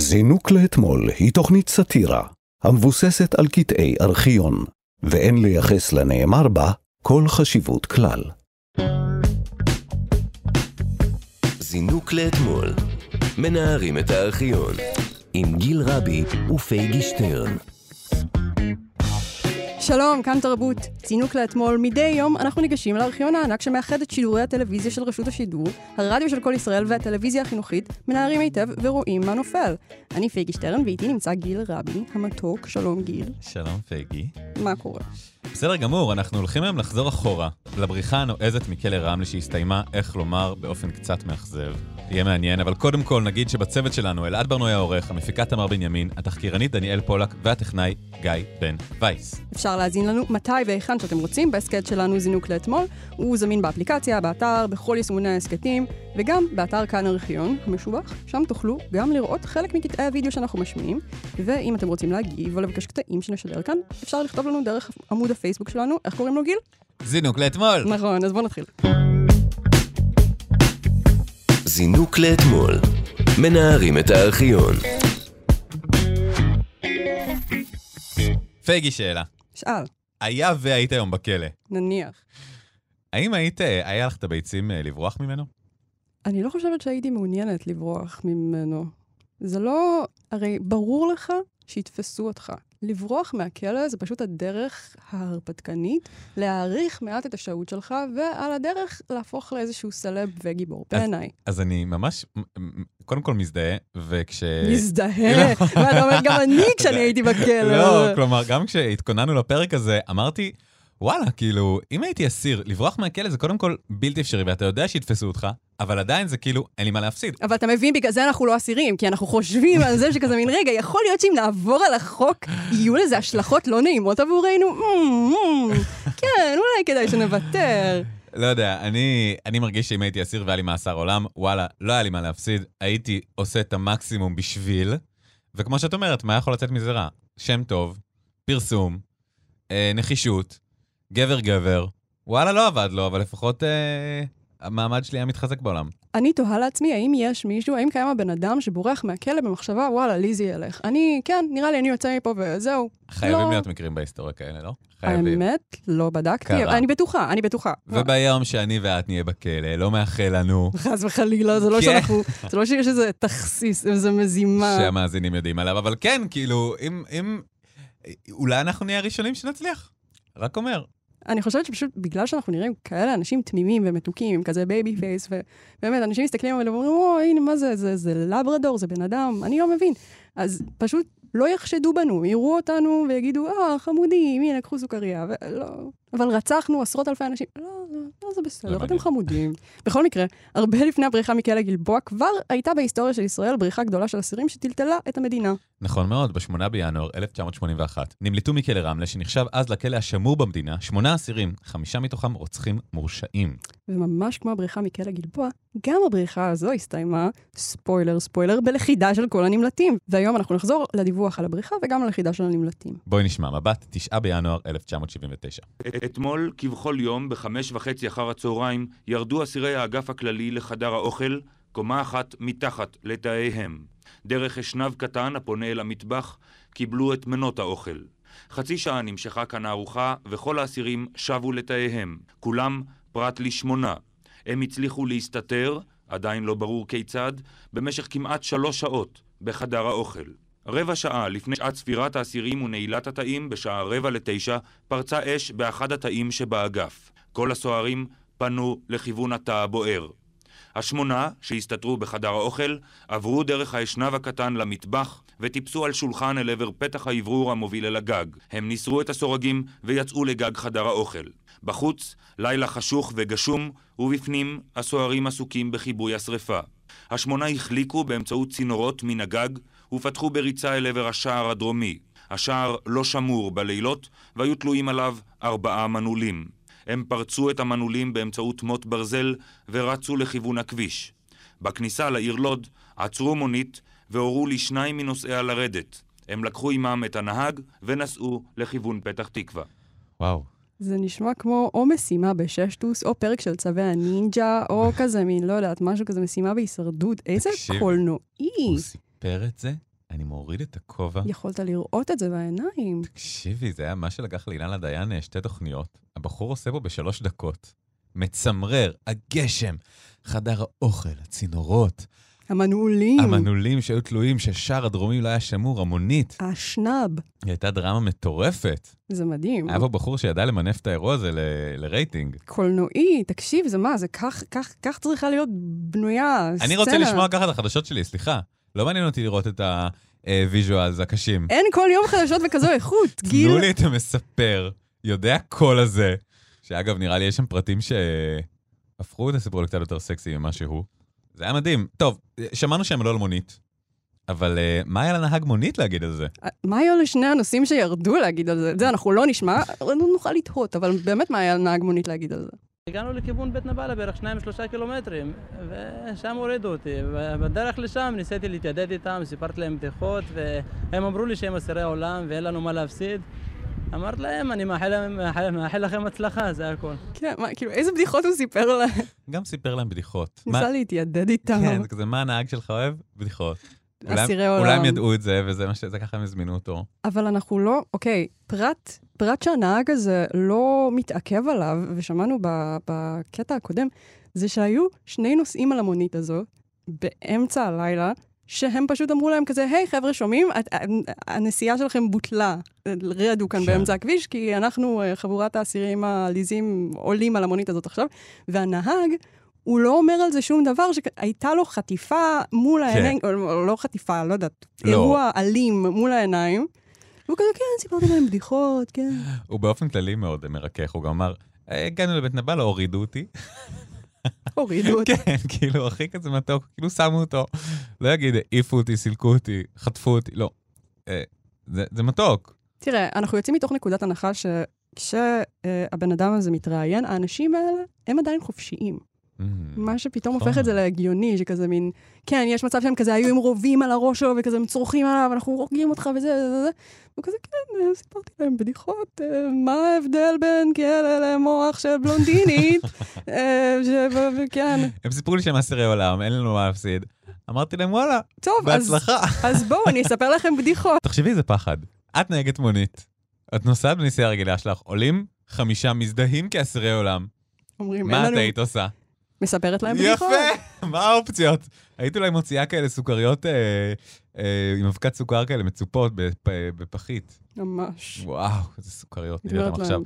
זינוק לאתמול היא תוכנית סאטירה המבוססת על קטעי ארכיון, ואין לייחס לנאמר בה כל חשיבות כלל. זינוק לאתמול, מנערים את הארכיון, עם גיל רבי ופייגי שטרן. שלום, כאן תרבות. צינוק לאתמול, מדי יום אנחנו ניגשים לארכיון הענק שמאחד את שידורי הטלוויזיה של רשות השידור, הרדיו של כל ישראל והטלוויזיה החינוכית, מנערים היטב ורואים מה נופל. אני פייגי שטרן ואיתי נמצא גיל רבי, המתוק, שלום גיל. שלום פייגי. מה קורה? בסדר גמור, אנחנו הולכים היום לחזור אחורה, לבריחה הנועזת מכלא רמלה שהסתיימה, איך לומר, באופן קצת מאכזב. יהיה מעניין, אבל קודם כל נגיד שבצוות שלנו אלעד ברנועי העורך, המפיקה תמר בנימין, התחקירנית דניאל פולק והטכנאי גיא בן וייס. אפשר להאזין לנו מתי והיכן שאתם רוצים בהסכת שלנו זינוק לאתמול. הוא זמין באפליקציה, באתר, בכל יישומוני ההסכתים, וגם באתר כאן ארכיון המשובח. שם תוכלו גם לראות חלק מקטעי הוידאו שאנחנו משמיעים, ואם אתם רוצים להגיב או לבקש קטעים שנשדר כאן, אפשר לכתוב לנו דרך עמוד הפייסבוק שלנו. איך קוראים לו גיל? זינוק לאתמול! נכון, אז בואו נתחיל. זינוק לאתמול, מנערים את הארכיון. פייגי שאלה. שאל, היה והיית היום בכלא, נניח. האם היית, היה לך את הביצים אה, לברוח ממנו? אני לא חושבת שהייתי מעוניינת לברוח ממנו. זה לא... הרי ברור לך שיתפסו אותך. לברוח מהכלא זה פשוט הדרך ההרפתקנית להעריך מעט את השהות שלך, ועל הדרך להפוך לאיזשהו סלב וגיבור, בעיניי. אז אני ממש, קודם כל מזדהה, וכש... מזדהה. ואתה אומר, גם אני כשאני הייתי בכלא. לא, כלומר, גם כשהתכוננו לפרק הזה, אמרתי, וואלה, כאילו, אם הייתי אסיר, לברוח מהכלא זה קודם כל בלתי אפשרי, ואתה יודע שיתפסו אותך, אבל עדיין זה כאילו, אין לי מה להפסיד. אבל אתה מבין, בגלל זה אנחנו לא אסירים, כי אנחנו חושבים על זה שכזה מין רגע, יכול להיות שאם נעבור על החוק, יהיו לזה השלכות לא נעימות עבורנו? "מ, מ, כן, אולי כדאי שנוותר. לא יודע, אני, אני מרגיש שאם הייתי אסיר והיה לי מאסר עולם, וואלה, לא היה לי מה להפסיד, הייתי עושה את המקסימום בשביל, וכמו שאת אומרת, מה יכול לצאת מזה רע? שם טוב, פרסום, אה, נחישות, גבר גבר, וואלה, לא עבד לו, אבל לפחות אה, המעמד שלי היה מתחזק בעולם. אני תוהה לעצמי, האם יש מישהו, האם קיים הבן אדם שבורח מהכלא במחשבה, וואלה, לי זה ילך. אני, כן, נראה לי אני יוצא מפה וזהו. חייבים לא. להיות מקרים בהיסטוריה כאלה, לא? חייבים. האמת, לא בדקתי, קרה. אני בטוחה, אני בטוחה. וביום שאני ואת נהיה בכלא, לא מאחל לנו חס וחלילה, זה לא כן. שאנחנו, זה לא שיש איזה תכסיס, איזה מזימה. שהמאזינים יודעים עליו, אבל כן, כאילו, אם, אם... אולי אנחנו נהיה הראשונים שנצליח. רק אומר. אני חושבת שפשוט בגלל שאנחנו נראים כאלה אנשים תמימים ומתוקים, עם כזה baby face, ובאמת, אנשים מסתכלים עלינו ואומרים, או, הנה, מה זה, זה, זה לברדור, זה בן אדם, אני לא מבין. אז פשוט לא יחשדו בנו, יראו אותנו ויגידו, אה, חמודים, הנה, קחו סוכריה, ולא... אבל רצחנו עשרות אלפי אנשים. לא, לא, לא, זה בסדר, אתם. חמודים. בכל מקרה, הרבה לפני הבריחה מכלא גלבוע, כבר הייתה בהיסטוריה של ישראל בריחה גדולה של אסירים שטלטלה את המדינה. נכון מאוד, ב-8 בינואר 1981 נמלטו מכלא רמלה, שנחשב אז לכלא השמור במדינה, שמונה אסירים, חמישה מתוכם רוצחים מורשעים. וממש כמו הבריחה מכלא גלבוע, גם הבריחה הזו הסתיימה, ספוילר ספוילר, בלכידה של כל הנמלטים. והיום אנחנו נחזור לדיווח על הבריחה וגם על לכידה של הנמלטים. בואי נשמע מבט, 9 בינואר 1979. אתמול, כבכל יום, בחמש וחצי אחר הצהריים, ירדו אסירי האגף הכללי לחדר האוכל, קומה אחת מתחת לתאיהם. דרך אשנב קטן הפונה אל המטבח, קיבלו את מנות האוכל. חצי שעה נמשכה כאן הארוחה, וכל האסירים שבו לתאיהם. כולם פרט לשמונה. הם הצליחו להסתתר, עדיין לא ברור כיצד, במשך כמעט שלוש שעות בחדר האוכל. רבע שעה לפני שעת ספירת האסירים ונעילת התאים, בשעה רבע לתשע, פרצה אש באחד התאים שבאגף. כל הסוהרים פנו לכיוון התא הבוער. השמונה, שהסתתרו בחדר האוכל, עברו דרך האשנב הקטן למטבח וטיפסו על שולחן אל עבר פתח האוורור המוביל אל הגג. הם ניסרו את הסורגים ויצאו לגג חדר האוכל. בחוץ, לילה חשוך וגשום, ובפנים, הסוהרים עסוקים בכיבוי השרפה. השמונה החליקו באמצעות צינורות מן הגג ופתחו בריצה אל עבר השער הדרומי. השער לא שמור בלילות, והיו תלויים עליו ארבעה מנעולים. הם פרצו את המנעולים באמצעות מוט ברזל ורצו לכיוון הכביש. בכניסה לעיר לוד עצרו מונית והורו לשניים מנוסעיה לרדת. הם לקחו עמם את הנהג ונסעו לכיוון פתח תקווה. וואו. זה נשמע כמו או משימה בששטוס, או פרק של צווי הנינג'ה, או כזה מין, לא יודעת, משהו כזה, משימה בהישרדות. איזה. קולנועי. סיפר את זה אני מוריד את הכובע. יכולת לראות את זה בעיניים. תקשיבי, זה היה מה שלקח לאילנה דיין אה, שתי תוכניות. הבחור עושה בו בשלוש דקות. מצמרר, הגשם, חדר האוכל, הצינורות, המנעולים, המנעולים שהיו תלויים, ששער הדרומי לא היה שמור, המונית. השנב. היא הייתה דרמה מטורפת. זה מדהים. היה פה בחור שידע למנף את האירוע הזה ל- לרייטינג. קולנועי, תקשיב, זה מה, זה כך, כך, כך צריכה להיות בנויה סצנה. אני רוצה לשמוע ככה את החדשות שלי, סליחה. לא מעניין אותי לראות את ה visuals הקשים. אין כל יום חדשות בכזו איכות, גיל. תנו לי את המספר, יודע קול הזה, שאגב, נראה לי יש שם פרטים שהפכו את הסיפור לקצת יותר סקסי ממה שהוא. זה היה מדהים. טוב, שמענו שהם לא על מונית, אבל אה, מה היה לנהג מונית להגיד על זה? מה היו לשני הנוסעים שירדו להגיד על זה? את זה אנחנו לא נשמע, לא נוכל לתהות, אבל באמת מה היה לנהג מונית להגיד על זה? הגענו לכיוון בית נבלה בערך שניים שלושה קילומטרים ושם הורידו אותי בדרך לשם ניסיתי להתיידד איתם, סיפרתי להם בדיחות והם אמרו לי שהם אסירי עולם ואין לנו מה להפסיד אמרתי להם, אני מאחל, מאחל, מאחל לכם הצלחה, זה הכל. כן, מה, כאילו, איזה בדיחות הוא סיפר להם? גם סיפר להם בדיחות. ניסה מה- להתיידד איתם. כן, זה כזה, מה הנהג שלך אוהב? בדיחות. אסירי עולם. אולי הם ידעו את זה, וזה מה ש... זה ככה הם הזמינו אותו. אבל אנחנו לא, אוקיי, פרט, פרט שהנהג הזה לא מתעכב עליו, ושמענו בקטע הקודם, זה שהיו שני נוסעים על המונית הזו, באמצע הלילה, שהם פשוט אמרו להם כזה, היי חבר'ה, שומעים? את- הנסיעה שלכם בוטלה. רדו כאן כן. באמצע הכביש, כי אנחנו, אה, חבורת האסירים העליזים, עולים על המונית הזאת עכשיו, והנהג... הוא לא אומר על זה שום דבר, שהייתה לו חטיפה מול העיניים, או או לא חטיפה, לא יודעת, לא. אירוע אלים מול העיניים. והוא כזה, כן, סיפרתי להם בדיחות, כן. הוא באופן כללי מאוד מרכך, הוא גם אמר, "אה, הגענו לבית נבל, הורידו אותי. הורידו אותי. כן, כאילו, הכי כזה מתוק, כאילו שמו אותו. לא יגיד, העיפו אותי, סילקו אותי, חטפו אותי, לא. אה, זה זה מתוק. תראה, אנחנו יוצאים מתוך נקודת הנחה שכשהבן אדם הזה מתראיין, האנשים האלה הם עדיין חופשיים. Mm. מה שפתאום נכון. הופך את זה להגיוני, שכזה מין, כן, יש מצב שהם כזה היו עם רובים על הראש שלו, וכזה הם צורכים עליו, אנחנו הורגים אותך וזה, זה, זה. הוא כזה, כן, אה, סיפרתי להם בדיחות, אה, מה ההבדל בין כלא למוח של בלונדינית? אה, וכן. הם סיפרו לי שהם אסירי עולם, אין לנו מה להפסיד. אמרתי להם, וואלה, טוב, בהצלחה. אז בואו, אני אספר לכם בדיחות. תחשבי איזה פחד. את נהגת מונית, את נוסעת בנסיעה רגילה שלך, עולים חמישה מזדהים כאסירי עולם. אומרים, מה את. היית עושה? מספרת להם בדיחות. יפה! מה האופציות? היית אולי מוציאה כאלה סוכריות אה, אה, עם אבקת סוכר כאלה מצופות בפ- בפחית. ממש. וואו, איזה סוכריות, אומרת אותם עכשיו.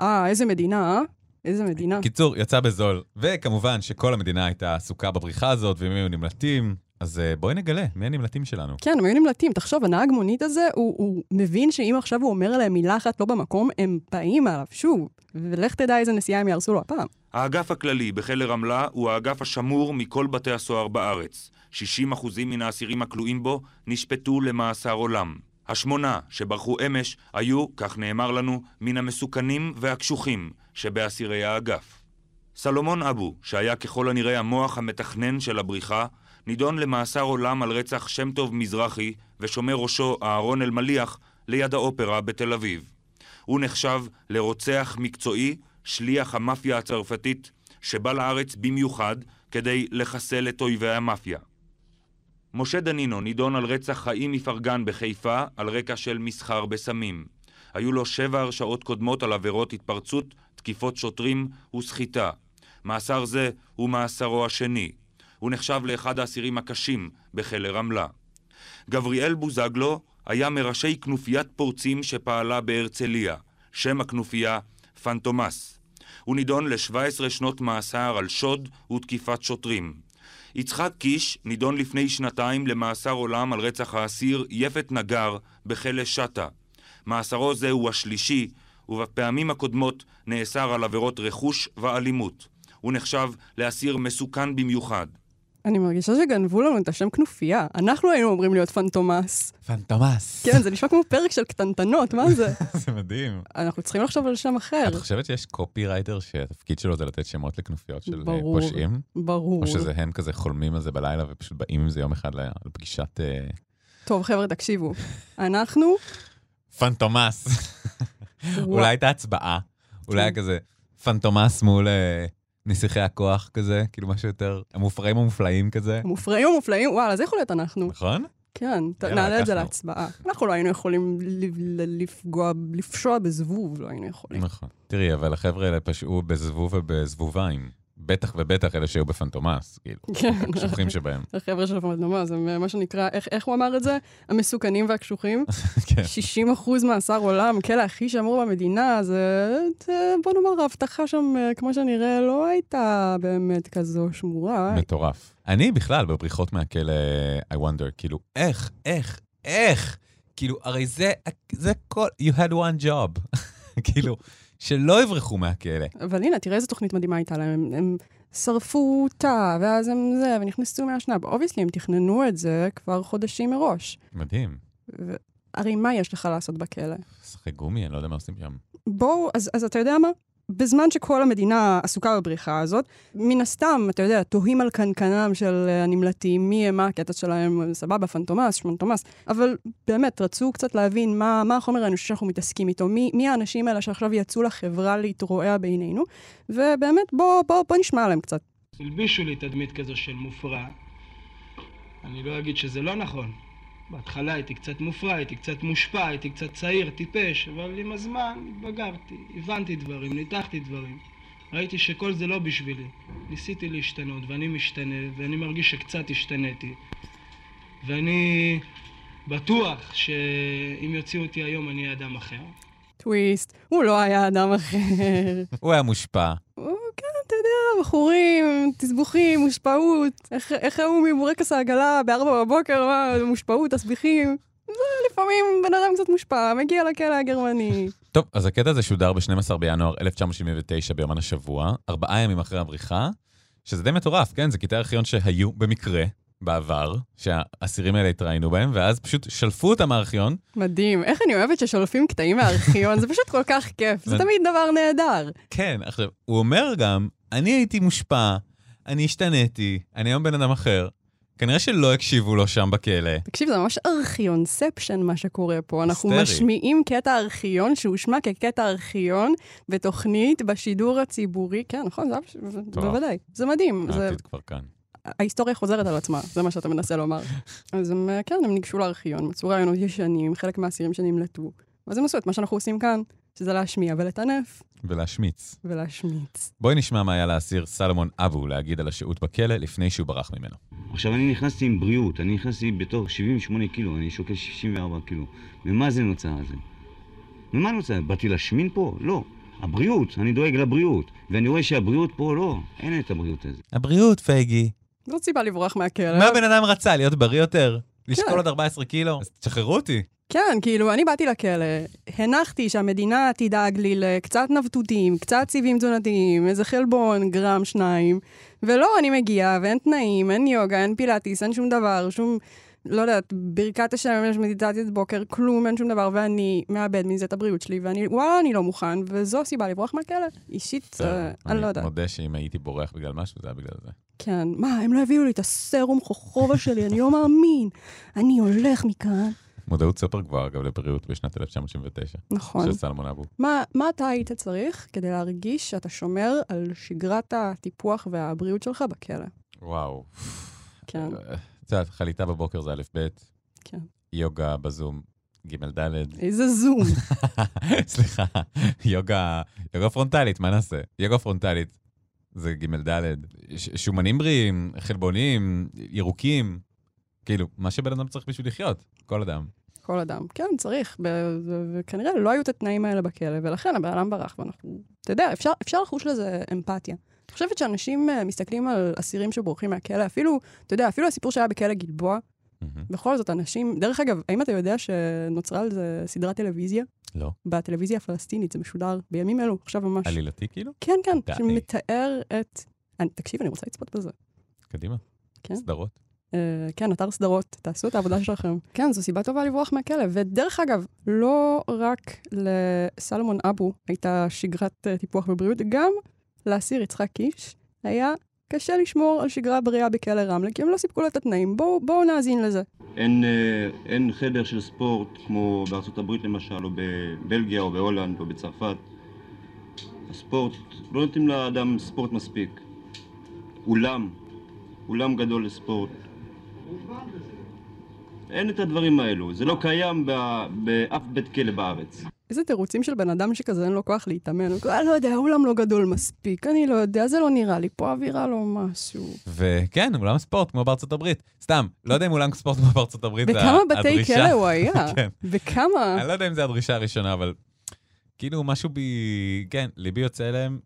אה, איזה מדינה, אה? איזה מדינה. קיצור, יצא בזול. וכמובן שכל המדינה הייתה עסוקה בבריחה הזאת, והם היו נמלטים. אז אה, בואי נגלה, מי הנמלטים שלנו? כן, הם היו נמלטים. תחשוב, הנהג מונית הזה, הוא, הוא מבין שאם עכשיו הוא אומר עליהם מילה אחת לא במקום, הם באים עליו שוב. ולך תדע איזה נסיעה הם יהרסו לו הפעם. האגף הכללי בכלא רמלה הוא האגף השמור מכל בתי הסוהר בארץ. 60% מן האסירים הכלואים בו נשפטו למאסר עולם. השמונה שברחו אמש היו, כך נאמר לנו, מן המסוכנים והקשוחים שבאסירי האגף. סלומון אבו, שהיה ככל הנראה המוח המתכנן של הבריחה, נידון למאסר עולם על רצח שם טוב מזרחי ושומר ראשו אהרון אלמליח ליד האופרה בתל אביב. הוא נחשב לרוצח מקצועי, שליח המאפיה הצרפתית, שבא לארץ במיוחד כדי לחסל את אויבי המאפיה. משה דנינו נידון על רצח חיים מפרגן בחיפה על רקע של מסחר בסמים. היו לו שבע הרשעות קודמות על עבירות התפרצות, תקיפות שוטרים וסחיטה. מאסר זה הוא מאסרו השני. הוא נחשב לאחד האסירים הקשים בכלא רמלה. גבריאל בוזגלו היה מראשי כנופיית פורצים שפעלה בהרצליה. שם הכנופיה, פנטומאס. הוא נידון ל-17 שנות מאסר על שוד ותקיפת שוטרים. יצחק קיש נידון לפני שנתיים למאסר עולם על רצח האסיר יפת נגר בכלא שטה. מאסרו זה הוא השלישי, ובפעמים הקודמות נאסר על עבירות רכוש ואלימות. הוא נחשב לאסיר מסוכן במיוחד. אני מרגישה שגנבו לנו את השם כנופיה. אנחנו היינו אומרים להיות פנטומס. פנטומס. כן, זה נשמע כמו פרק של קטנטנות, מה זה? זה מדהים. אנחנו צריכים לחשוב על שם אחר. את חושבת שיש קופי רייטר שהתפקיד שלו זה לתת שמות לכנופיות של אה, ברור. פושעים? ברור. או שזה הם כזה חולמים על זה בלילה ופשוט באים עם זה יום אחד לפגישת אה, טוב, חבר'ה, תקשיבו. אנחנו... פנטומס. וואו. אולי הייתה הצבעה, אולי היה כזה Phantoms מול אה, נסיכי הכוח כזה, כאילו משהו יותר, המופרעים המופלאים כזה, המופרעים המופלאים, וואלה, זה יכול להיות אנחנו. נכון? כן, נעלה את זה. להצבעה. אנחנו לא היינו יכולים לפגוע, לפשוע בזבוב, לא היינו יכולים. נכון. תראי, אבל החבר'ה האלה פשעו בזבוב ובזבוביים. בטח ובטח אלה שהיו בפנטומאס, כאילו. כן. הקשוחים שבהם. החבר'ה של הפרדנומאז, הם אה, מה שנקרא, איך, איך הוא אמר את זה? המסוכנים והקשוחים. כן. 60 אחוז מאסר עולם, כלא הכי שמור במדינה, זה, זה, בוא נאמר, ההבטחה שם, אה, כמו שנראה, לא הייתה באמת כזו שמורה. מטורף. אני בכלל בבריחות מהכלא, I wonder, כאילו, איך, איך, איך? כאילו, הרי זה, זה כל, you had one job. כאילו, שלא יברחו מהכלא. אבל הנה, תראה איזה תוכנית מדהימה הייתה להם. הם, הם שרפו תא, ואז הם זה, ונכנסו מהשנ"ב. obviously, הם תכננו את זה כבר חודשים מראש. מדהים. ו- הרי מה יש לך לעשות בכלא? משחק גומי, אני לא יודע מה עושים שם. בואו, אז, אז אתה יודע מה? בזמן שכל המדינה עסוקה בבריחה הזאת, מן הסתם, אתה יודע, תוהים על קנקנם של אה, הנמלטים, מי הם, מה הקטע שלהם, סבבה, פנטומאס, שמנטומאס, אבל באמת, רצו קצת להבין מה, מה החומר האנושי שאנחנו מתעסקים איתו, מי, מי האנשים האלה שעכשיו יצאו לחברה להתרועע בעינינו, ובאמת, בוא, בוא, בוא נשמע עליהם קצת. הלבישו לי תדמית כזו של מופרע. אני לא אגיד שזה לא נכון. בהתחלה הייתי קצת מופרע, הייתי קצת מושפע, הייתי קצת צעיר, טיפש, אבל עם הזמן התבגרתי, הבנתי דברים, ניתחתי דברים. ראיתי שכל זה לא בשבילי. ניסיתי להשתנות, ואני משתנה, ואני מרגיש שקצת השתניתי. ואני בטוח שאם יוציאו אותי היום אני אהיה אדם אחר. טוויסט, הוא לא היה אדם אחר. הוא היה מושפע. הוא, בחורים, תסבוכים, מושפעות. איך, ההוא מבורקס העגלה בארבע בבוקר, מה, מושפעות, תסביכים. לפעמים בן אדם קצת מושפע, מגיע לכלא הגרמני. טוב, אז הקטע הזה שודר ב-12 בינואר 1979 ביומן השבוע, ארבעה ימים אחרי הבריחה, שזה די מטורף, כן? זה קטעי ארכיון שהיו במקרה בעבר, שהאסירים האלה התראינו בהם, ואז פשוט שלפו אותם מהארכיון, מדהים. איך אני אוהבת ששולפים קטעים מהארכיון, זה פשוט כל כך כיף. זה- תמיד דבר נהדר. כן, עכשיו, הוא אומר גם, אני הייתי מושפע, אני השתניתי, אני היום בן אדם אחר. כנראה שלא הקשיבו לו שם בכלא. תקשיב, זה ממש ארכיונספשן מה שקורה פה. אנחנו היסטרי. משמיעים קטע ארכיון שהושמע כקטע ארכיון בתוכנית בשידור הציבורי. כן, נכון, זה. בוודאי. זה מדהים. זה העתיד כבר כאן. ההיסטוריה חוזרת על עצמה, זה מה שאתה מנסה לומר. אז הם, כן, הם ניגשו לארכיון, מצאו רעיונות ישנים, חלק מהאסירים שנמלטו. ואז הם עשו את מה שאנחנו עושים כאן, שזה להשמיע ולטנף ולהשמיץ. ולהשמיץ. בואי נשמע מה היה לאסיר סלומון אבו להגיד על השהות בכלא לפני שהוא ברח ממנו. עכשיו, אני נכנסתי עם בריאות, אני נכנסתי בתור 78 קילו, אני שוקל 64 קילו. ממה זה נוצר זה? ממה נוצר? באתי להשמין פה? לא. הבריאות, אני דואג לבריאות. ואני רואה שהבריאות פה לא, אין את הבריאות הזאת. הבריאות, פייגי. זאת סיבה לברוח מהכלא. מה הבן אדם רצה? להיות בריא יותר? לשקול כן. עוד 14 קילו? אז תשחררו אותי. כן, כאילו, אני באתי לכלא, הנחתי שהמדינה תדאג לי לקצת נבטותים, קצת סיבים תזונתיים, איזה חלבון, גרם, שניים, ולא, אני מגיעה, ואין תנאים, אין יוגה, אין פילאטיס, אין שום דבר, שום, לא יודעת, ברכת השמש, מדיטציית בוקר, כלום, אין שום דבר, ואני מאבד מזה את הבריאות שלי, ואני, וואלה, אני לא מוכן, וזו הסיבה לברוח מהכלא. אישית, אה, אני לא יודעת. מודה שאם הייתי בורח בגלל משהו, זה היה בגלל זה. כן, מה, הם לא הביאו לי את הסרום חוכובה שלי, אני לא מאמין. אני הולך מכאן. מודעות סופר גבוהה, אגב, לבריאות בשנת 1979, נכון. של סלמון אבו. מה, מה אתה היית צריך כדי להרגיש שאתה שומר על שגרת הטיפוח והבריאות שלך בכלא? וואו. כן, את יודעת, חליטה בבוקר זה א' ב', כן. יוגה בזום, ג' ד', איזה זום. סליחה, יוגה, יוגה פרונטלית, מה נעשה? יוגה פרונטלית זה ג' ד', שומנים בריאים, חלבונים, ירוקים, כאילו, מה שבן אדם צריך בשביל לחיות, כל אדם. כל אדם. כן, צריך. וכנראה לא היו את התנאים האלה בכלא, ולכן הבן אדם ברח, ואנחנו... אתה יודע, אפשר, אפשר לחוש לזה אמפתיה. אני חושבת שאנשים אה, מסתכלים על אסירים שבורחים מהכלא, אפילו, אתה יודע, אפילו הסיפור שהיה בכלא גלבוע, מהמם. בכל זאת, אנשים... דרך אגב, האם אתה יודע שנוצרה על זה סדרת טלוויזיה? לא. בטלוויזיה הפלסטינית, זה משודר בימים אלו, עכשיו ממש. עלילתי כאילו? כן, כן, די. שמתאר את... אני, תקשיב, אני רוצה לצפות בזה. קדימה. כן. סדרות. Uh, כן, אתר סדרות, תעשו את העבודה שלכם. כן, זו סיבה טובה לברוח מהכלא. ודרך אגב, לא רק לסלומון אבו הייתה שגרת uh, טיפוח ובריאות, גם לאסיר יצחק קיש היה קשה לשמור על שגרה בריאה בכלא רמלה, כי הם לא סיפקו לו את התנאים. בואו בוא נאזין לזה. אין, אה, אין חדר של ספורט כמו בארצות הברית למשל, או בבלגיה, או בהולנד, או בצרפת. הספורט, לא נותנים לאדם ספורט מספיק. אולם, אולם גדול לספורט. אין את הדברים האלו, זה לא קיים ב- באף בית כלא בארץ. איזה תירוצים של בן אדם שכזה אין לו כוח להתאמן. הוא כזה, "אני לא יודע, האולם לא גדול מספיק, אני לא יודע, זה לא נראה לי, פה האווירה לא משהו. וכן, אולם ספורט כמו בארצות הברית. סתם, לא יודע אם אולם ספורט כמו בארצות הברית זה בכמה בתי הדרישה. כלא הוא היה? כן. בכמה? אני לא יודע אם זו הדרישה הראשונה, אבל כאילו משהו בי, כן, ליבי יוצא אליהם,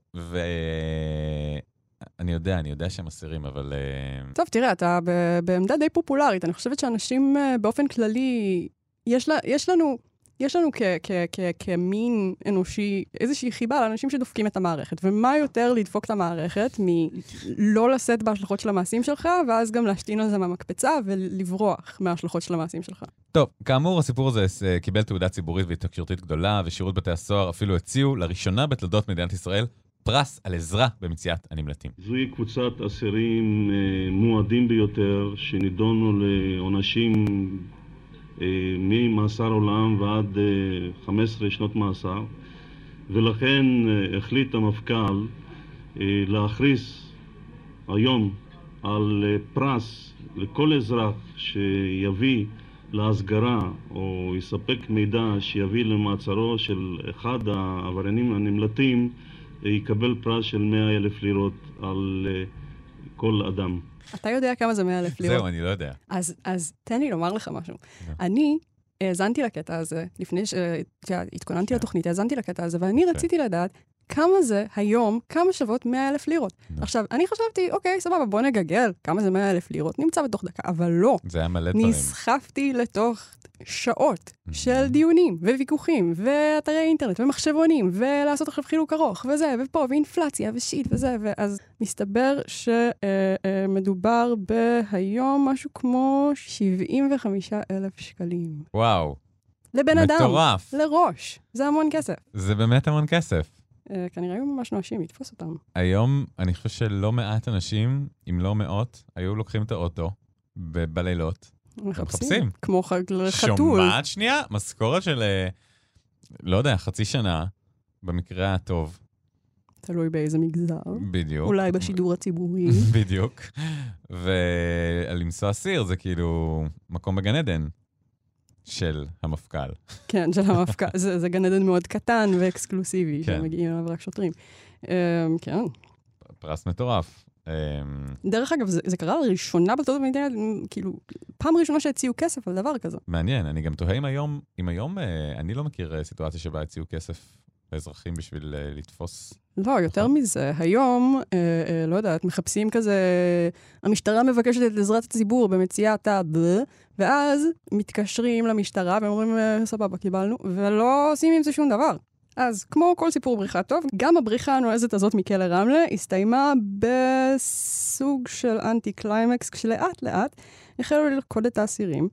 ואני יודע, אני יודע שהם אסירים, אבל... אה, טוב, תראה, אתה בעמדה די פופולרית. אני חושבת שאנשים אה, באופן כללי, יש, לה, יש לנו, יש לנו כ, כ, כ, כמין אנושי איזושהי חיבה לאנשים שדופקים את המערכת. ומה יותר לדפוק את המערכת מלא לשאת בהשלכות של המעשים שלך, ואז גם להשתין על זה מהמקפצה ולברוח מההשלכות של המעשים שלך. טוב, כאמור, הסיפור הזה אה, קיבל תעודה ציבורית והתקשורתית גדולה, ושירות בתי הסוהר אפילו הציעו, לראשונה בתולדות מדינת ישראל, פרס על עזרה במציאת הנמלטים. זוהי קבוצת אסירים אה, מועדים ביותר, שנידונו לעונשים אה, ממאסר עולם ועד אה, 15 שנות מאסר, ולכן אה, החליט המפכ"ל אה, להכריז היום על אה, פרס לכל אזרח שיביא להסגרה או יספק מידע שיביא למעצרו של אחד העבריינים הנמלטים, אה, יקבל פרס של 100 אלף לירות על אה, כל אדם. אתה יודע כמה זה 100 אלף לירות? זהו, אני לא יודע. אז, אז תן לי לומר לך משהו. אני האזנתי לקטע הזה, לפני שהתכוננתי לתוכנית, האזנתי לקטע הזה, ואני רציתי לדעת כמה זה היום, כמה שוות 100 אלף לירות. עכשיו, אני חשבתי, אוקיי, סבבה, בוא נגגל, כמה זה 100 אלף לירות, נמצא בתוך דקה, אבל לא. זה היה מלא דברים. נסחפתי לתוך שעות של דיונים, וויכוחים, ואתרי אינטרנט, ומחשבונים, ולעשות עכשיו חילוק ארוך, וזה, ופה, ואינפלציה, ושיט, וזה, ואז מסתבר שמדובר בהיום משהו כמו 75 אלף שקלים. וואו, לבן אדם. מטורף. לראש. זה המון כסף. זה באמת המון כסף. אה, כנראה היו ממש נואשים לתפוס אותם. היום, אני חושב שלא מעט אנשים, אם לא מאות, היו לוקחים את האוטו בלילות. מחפשים. כמו חתול. שומעת שנייה? משכורת של, אה, לא יודע, חצי שנה, במקרה הטוב. תלוי באיזה מגזר. בדיוק. אולי בשידור הציבורי. בדיוק. ולנסוע סיר זה כאילו מקום בגן עדן של המפכ"ל. כן, של המפכ"ל. זה, זה גן עדן מאוד קטן ואקסקלוסיבי, כן. שמגיעים אליו רק שוטרים. אמ, כן. פרס מטורף. אמ, דרך אגב, זה, זה קרה לראשונה בתולדות המדינה, כאילו, פעם ראשונה שהציעו כסף על דבר כזה. מעניין, אני גם תוהה אם היום, אם היום, אה, אני לא מכיר אה, סיטואציה שבה הציעו כסף לאזרחים בשביל אה, לתפוס. לא, יותר מזה, היום, אה, אה, לא יודעת, מחפשים כזה, המשטרה מבקשת את עזרת הציבור במציאת ה... ואז מתקשרים למשטרה ואומרים, אה, סבבה, קיבלנו, ולא עושים עם זה שום דבר. אז כמו כל סיפור בריחה טוב, גם הבריחה הנועזת הזאת מכלא רמלה הסתיימה בסוג של אנטי קליימקס, כשלאט לאט החלו ללכוד את האסירים.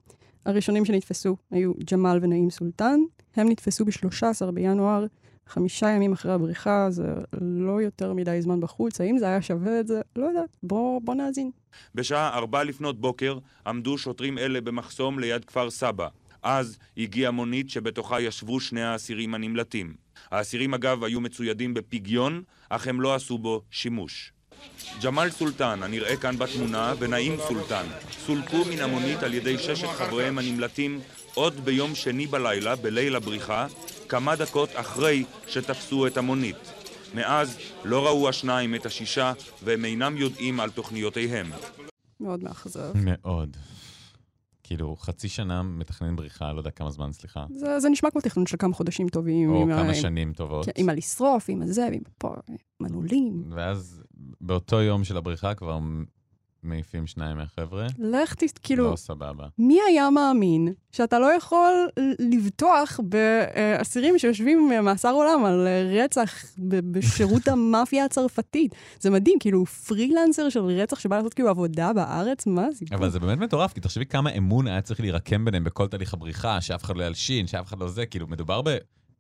הראשונים שנתפסו היו ג'מאל ונעים סולטן, הם נתפסו ב-13 בינואר, חמישה ימים אחרי הבריחה, זה לא יותר מדי זמן בחוץ, האם זה היה שווה את זה? לא יודעת, בוא, בוא נאזין. בשעה ארבע לפנות בוקר עמדו שוטרים אלה במחסום ליד כפר סבא. אז הגיעה מונית שבתוכה ישבו שני האסירים הנמלטים. האסירים אגב היו מצוידים בפגיון, אך הם לא עשו בו שימוש. ג'מאל סולטן, הנראה כאן בתמונה, ונעים סולטן, סולקו מן המונית על ידי ששת חבריהם הנמלטים עוד ביום שני בלילה, בליל הבריחה, כמה דקות אחרי שתפסו את המונית. מאז לא ראו השניים את השישה, והם אינם יודעים על תוכניותיהם. מאוד מאכזב. מאוד. כאילו, חצי שנה מתכנן בריחה, לא יודע כמה זמן, סליחה. זה, זה נשמע כמו תכנון של כמה חודשים טובים. או ה- כמה עם- שנים טובות. כן, עם הלשרוף, עם הזה, ועם פה, מנעולים. ואז באותו יום של הבריחה כבר מעיפים שניים מהחבר'ה. לך תס... כאילו, לא סבבה. מי היה מאמין שאתה לא יכול לבטוח באסירים שיושבים מאסר עולם על רצח ב- בשירות המאפיה הצרפתית? זה מדהים, כאילו פרילנסר של רצח שבא לעשות כאילו עבודה בארץ, מה הסיפור? אבל זה באמת מטורף, כי תחשבי כמה אמון היה צריך להירקם ביניהם בכל תהליך הבריחה, שאף אחד לא ילשין, שאף אחד לא זה, כאילו, מדובר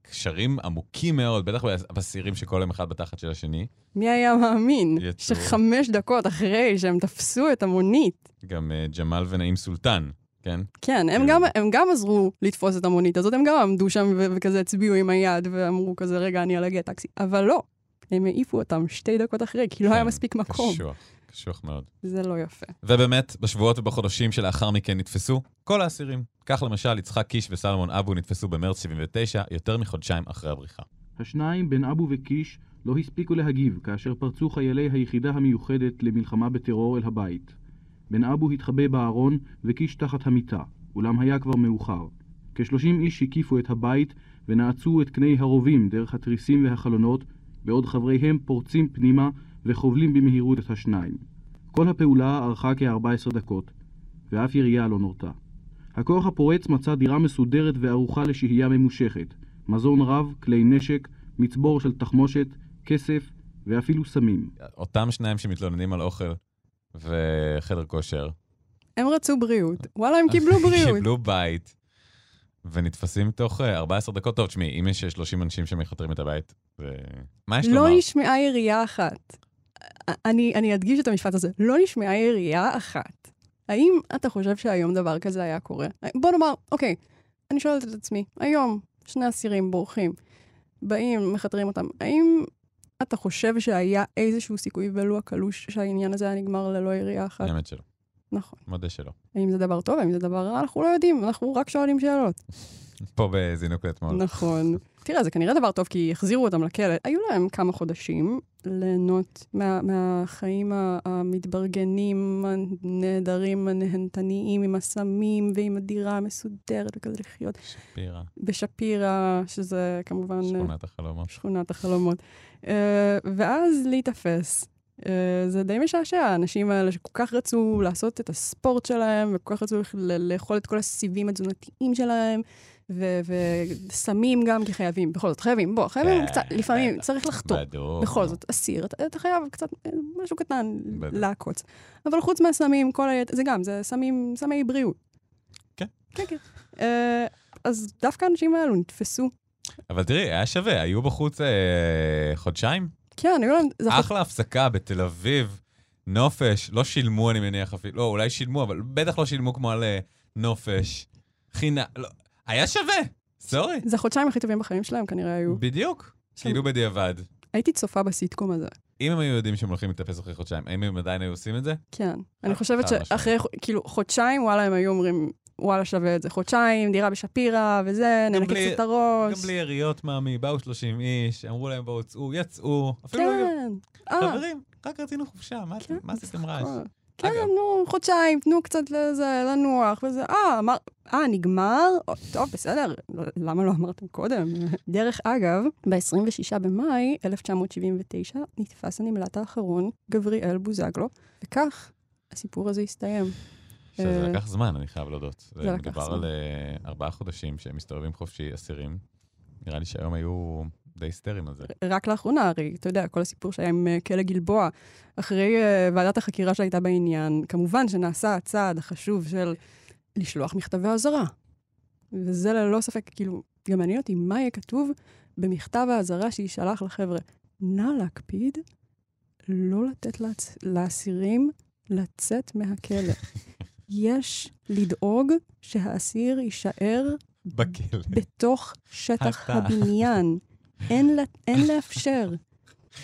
בקשרים עמוקים מאוד, בטח באסירים שכל יום אחד בתחת של השני. מי היה מאמין יצור. שחמש דקות אחרי שהם תפסו את המונית, גם uh, ג'מאל ונעים סולטן, כן? כן, הם גם, הם גם עזרו לתפוס את המונית הזאת, הם גם עמדו שם ו- וכזה הצביעו עם היד ואמרו כזה, רגע, אני על הגט טקסי. אבל לא, הם העיפו אותם שתי דקות אחרי, כי לא היה כן, מספיק מקום. קשוח. קשוח מאוד. זה לא יפה. ובאמת, בשבועות ובחודשים שלאחר מכן נתפסו כל האסירים. כך למשל, יצחק קיש וסלמון אבו נתפסו במרץ 79, יותר מחודשיים אחרי הבריחה. השניים, בן אבו וקיש, לא הספיקו להגיב כאשר פרצו חיילי היחידה המיוחדת למלחמה בטרור אל הבית. בן אבו התחבא בארון וקיש תחת המיטה, אולם היה כבר מאוחר. כשלושים איש הקיפו את הבית ונעצו את קני הרובים דרך התריסים והחלונות, בעוד חבריהם פורצים פנימה וחובלים במהירות את השניים. כל הפעולה ארכה כ-14 דקות, ואף ירייה לא נורתה. הכוח הפורץ מצא דירה מסודרת וערוכה לשהייה ממושכת, מזון רב, כלי נשק, מצבור של תחמושת, כסף ואפילו סמים. אותם שניים שמתלוננים על אוכל וחדר כושר. הם רצו בריאות. וואלה, הם קיבלו בריאות. קיבלו בית, ונתפסים תוך אה, 14 דקות. טוב, תשמעי, אם יש 30 אנשים שמכתרים את הבית, ו... מה יש לא לומר? נשמעה ירייה אחת. אני, אני אדגיש את המשפט הזה. לא נשמעה ירייה אחת. האם אתה חושב שהיום דבר כזה היה קורה? בוא נאמר, אוקיי, אני שואלת את עצמי, היום שני אסירים בורחים, באים, מכתרים אותם, האם אתה חושב שהיה איזשהו סיכוי ולו הקלוש שהעניין הזה היה נגמר ללא ירייה אחת? האמת שלא. נכון. מודה שלא. האם זה דבר טוב, האם זה דבר רע? אנחנו לא יודעים, אנחנו רק שואלים שאלות. פה בזינוק לאתמול. נכון. תראה, זה כנראה דבר טוב, כי החזירו אותם לכלא. היו להם כמה חודשים ליהנות מה, מהחיים המתברגנים, הנהדרים, הנהנתניים, עם הסמים ועם הדירה המסודרת וכזה לחיות. שפירא, בשפירא, שזה כמובן... אה, שכונת החלומות. שכונת החלומות. אה, ואז להיתפס. אה, זה די משעשע, האנשים האלה שכל כך רצו לעשות את הספורט שלהם, וכל כך רצו לאכול את כל הסיבים התזונתיים שלהם, וסמים גם, כי חייבים, בכל זאת, חייבים, בוא, חייבים כן, קצת, לפעמים. צריך. בדוק. בכל זאת, אסיר, אתה, חייב קצת, אה, משהו קטן. לעקוץ. אבל חוץ מהסמים, כל היתר, זה גם, זה סמים, סמי בריאות. כן. כן, כן. אה, אז דווקא האנשים האלו נתפסו. אבל תראי, היה שווה, היו בחוץ אה, חודשיים? כן, היו להם... אחלה הפסקה בתל אביב, נופש, לא שילמו אני מניח אפילו, לא, אולי שילמו, אבל בטח לא שילמו כמו על נופש. חינם, לא, היה שווה, סורי. זה החודשיים הכי טובים בחיים שלהם כנראה היו. בדיוק, כאילו בדיעבד. הייתי צופה בסיטקום הזה. אם הם היו יודעים שהם הולכים להתאפס אחרי חודשיים, האם הם עדיין היו עושים את זה? כן. אני חד- חושבת משמעית. שאחרי, כאילו, חודשיים, וואלה, הם היו אומרים, וואלה, שווה את זה. חודשיים, דירה בשפירא, וזה, ננקה קצת את הראש. גם בלי יריות, מאמי, באו 30 איש, אמרו להם בואו צאו, יצאו. אפילו לא כן. אה, חברים, רק רצינו חופשה, מה כן, מה עשיתם רעש? כן, אגב. נו, חודשיים, תנו קצת לזה, לנוח וזה. אה, אמר, אה, נגמר? טוב, בסדר, לא- למה לא אמרתם קודם? דרך אגב, ב-26 במאי 1979 נתפס הנמלט האחרון, גבריאל בוזגלו, וכך הסיפור הזה הסתיים. שזה אה, לקח זמן, אני חייב להודות. זה לקח מדובר זמן. על אה, ארבעה חודשים שהם מסתובבים חופשי, אסירים. נראה לי שהיום היו די היסטריים על זה. רק לאחרונה, הרי, אתה יודע, כל הסיפור שהיה עם אה, כלא גלבוע, אחרי uh, ועדת החקירה שהייתה בעניין, כמובן שנעשה הצעד החשוב של לשלוח מכתבי אזהרה. וזה ללא ספק, כאילו, גם מעניין אותי מה יהיה כתוב במכתב האזהרה שיישלח לחבר'ה. נא להקפיד לא לתת. לאסירים לצאת מהכלא. יש לדאוג שהאסיר יישאר בכלא. בתוך שטח. הבניין. אין, לה, אין לאפשר.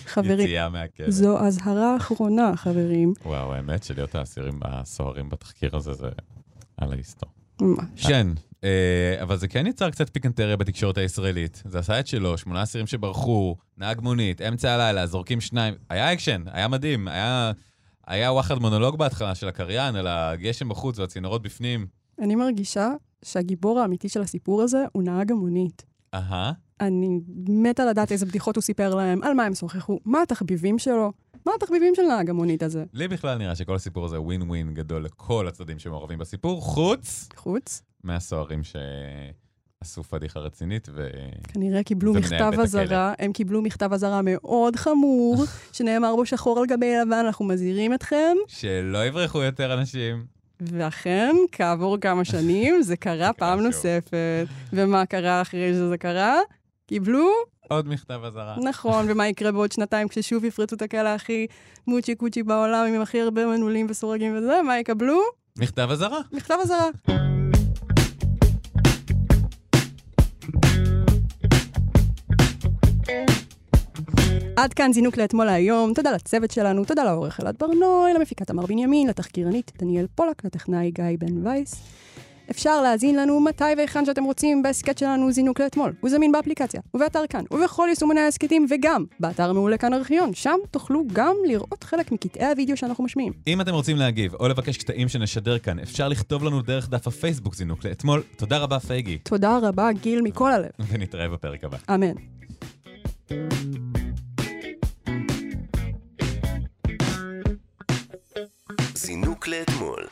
חברים, יציאה מהכלא. זו אזהרה אחרונה, חברים. וואו, האמת שלהיות האסירים הסוהרים בתחקיר הזה זה על ההיסטור. ממש. כן, אה, אבל זה כן יצר קצת פיקנטריה בתקשורת הישראלית. זה עשה את שלו, שמונה אסירים שברחו, נהג מונית, אמצע הלילה, זורקים שניים. היה אקשן, היה מדהים, היה... היה וואחד מונולוג בהתחלה של הקריין על הגשם בחוץ והצינורות בפנים. אני מרגישה שהגיבור האמיתי של הסיפור הזה הוא נהג המונית. אהה, אני מתה לדעת איזה בדיחות הוא סיפר להם, על מה הם שוחחו, מה התחביבים שלו, מה התחביבים של נהג המונית הזה. לי בכלל נראה שכל הסיפור הזה ווין ווין גדול לכל הצדדים שמעורבים בסיפור, חוץ חוץ, מהסוהרים שעשו פדיחה רצינית ו... כנראה קיבלו מכתב. אזהרה, הם קיבלו מכתב אזהרה מאוד חמור, שנאמר בו שחור על גבי לבן, אנחנו מזהירים אתכם, שלא יברחו יותר אנשים. ואכן, כעבור כמה שנים, זה קרה פעם. נוספת. ומה קרה אחרי שזה קרה? קיבלו, עוד מכתב אזהרה. נכון, ומה יקרה בעוד שנתיים כששוב יפרצו את הכלא הכי מוצ'י קוצ'י בעולם, עם הכי הרבה מנעולים וסורגים וזה, מה יקבלו? מכתב אזהרה. מכתב אזהרה. עד כאן זינוק לאתמול להיום, תודה לצוות שלנו, תודה לעורך אלעד ברנוי, למפיקת תמר בנימין, לתחקירנית דניאל פולק, לטכנאי גיא בן וייס. אפשר להאזין לנו מתי והיכן שאתם רוצים בהסכת שלנו זינוק לאתמול. הוא זמין באפליקציה, ובאתר כאן, ובכל יישומוני ההסכתים, וגם באתר מעולה כאן ארכיון. שם תוכלו גם לראות חלק מקטעי הוידאו שאנחנו משמיעים. אם אתם רוצים להגיב או לבקש קטעים שנשדר כאן, אפשר לכתוב לנו דרך דף הפייסבוק זינוק לאתמול. תודה רבה פייגי, תודה רבה, גיל, מכל הלב. ונתראה בפרק הבא. אמן. זינוק לאתמול.